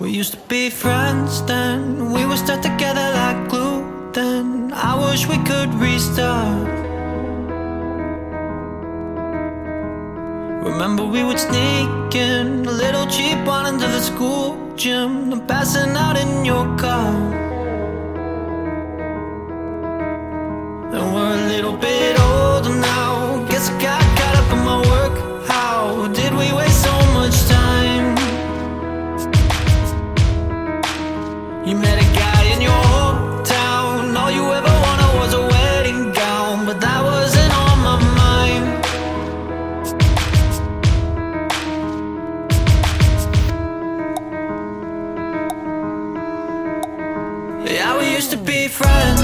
We used to be friends then. We were stuck together like glue then. I wish we could restart. Remember, we would sneak in a little cheap wine into the school gym and passing out in your car. And we're a little bit used to be friends.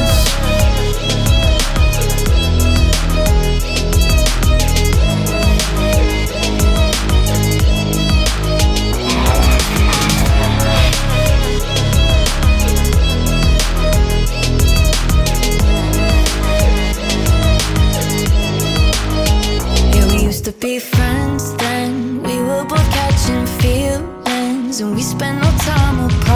Yeah, we used to be friends then. We were both catching feelings, and we spent no time apart.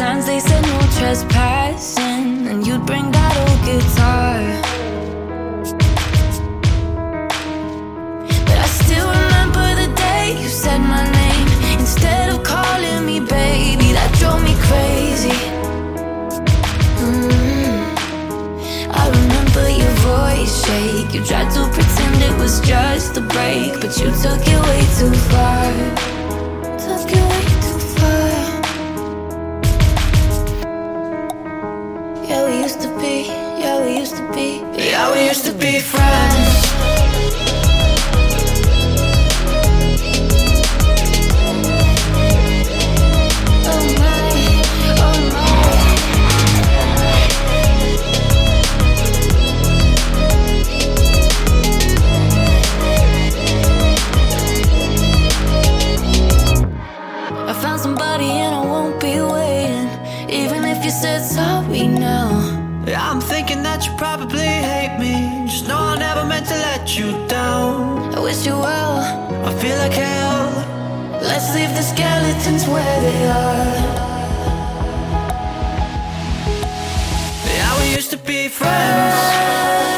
Signs they said no trespassing, and you'd bring that old guitar. But I still remember the day you said my name instead of calling me baby. That drove me crazy. Mm. I remember your voice shake. You tried to pretend it was just a break, but you took it way too far. Used to be friends. I found somebody and I won't be waiting. Even if you said sorry now. I'm thinking that you probably hate me. Just know I never meant to let you down. I wish you well. I feel like hell. Let's leave the skeletons where they are. Yeah, we used to be friends.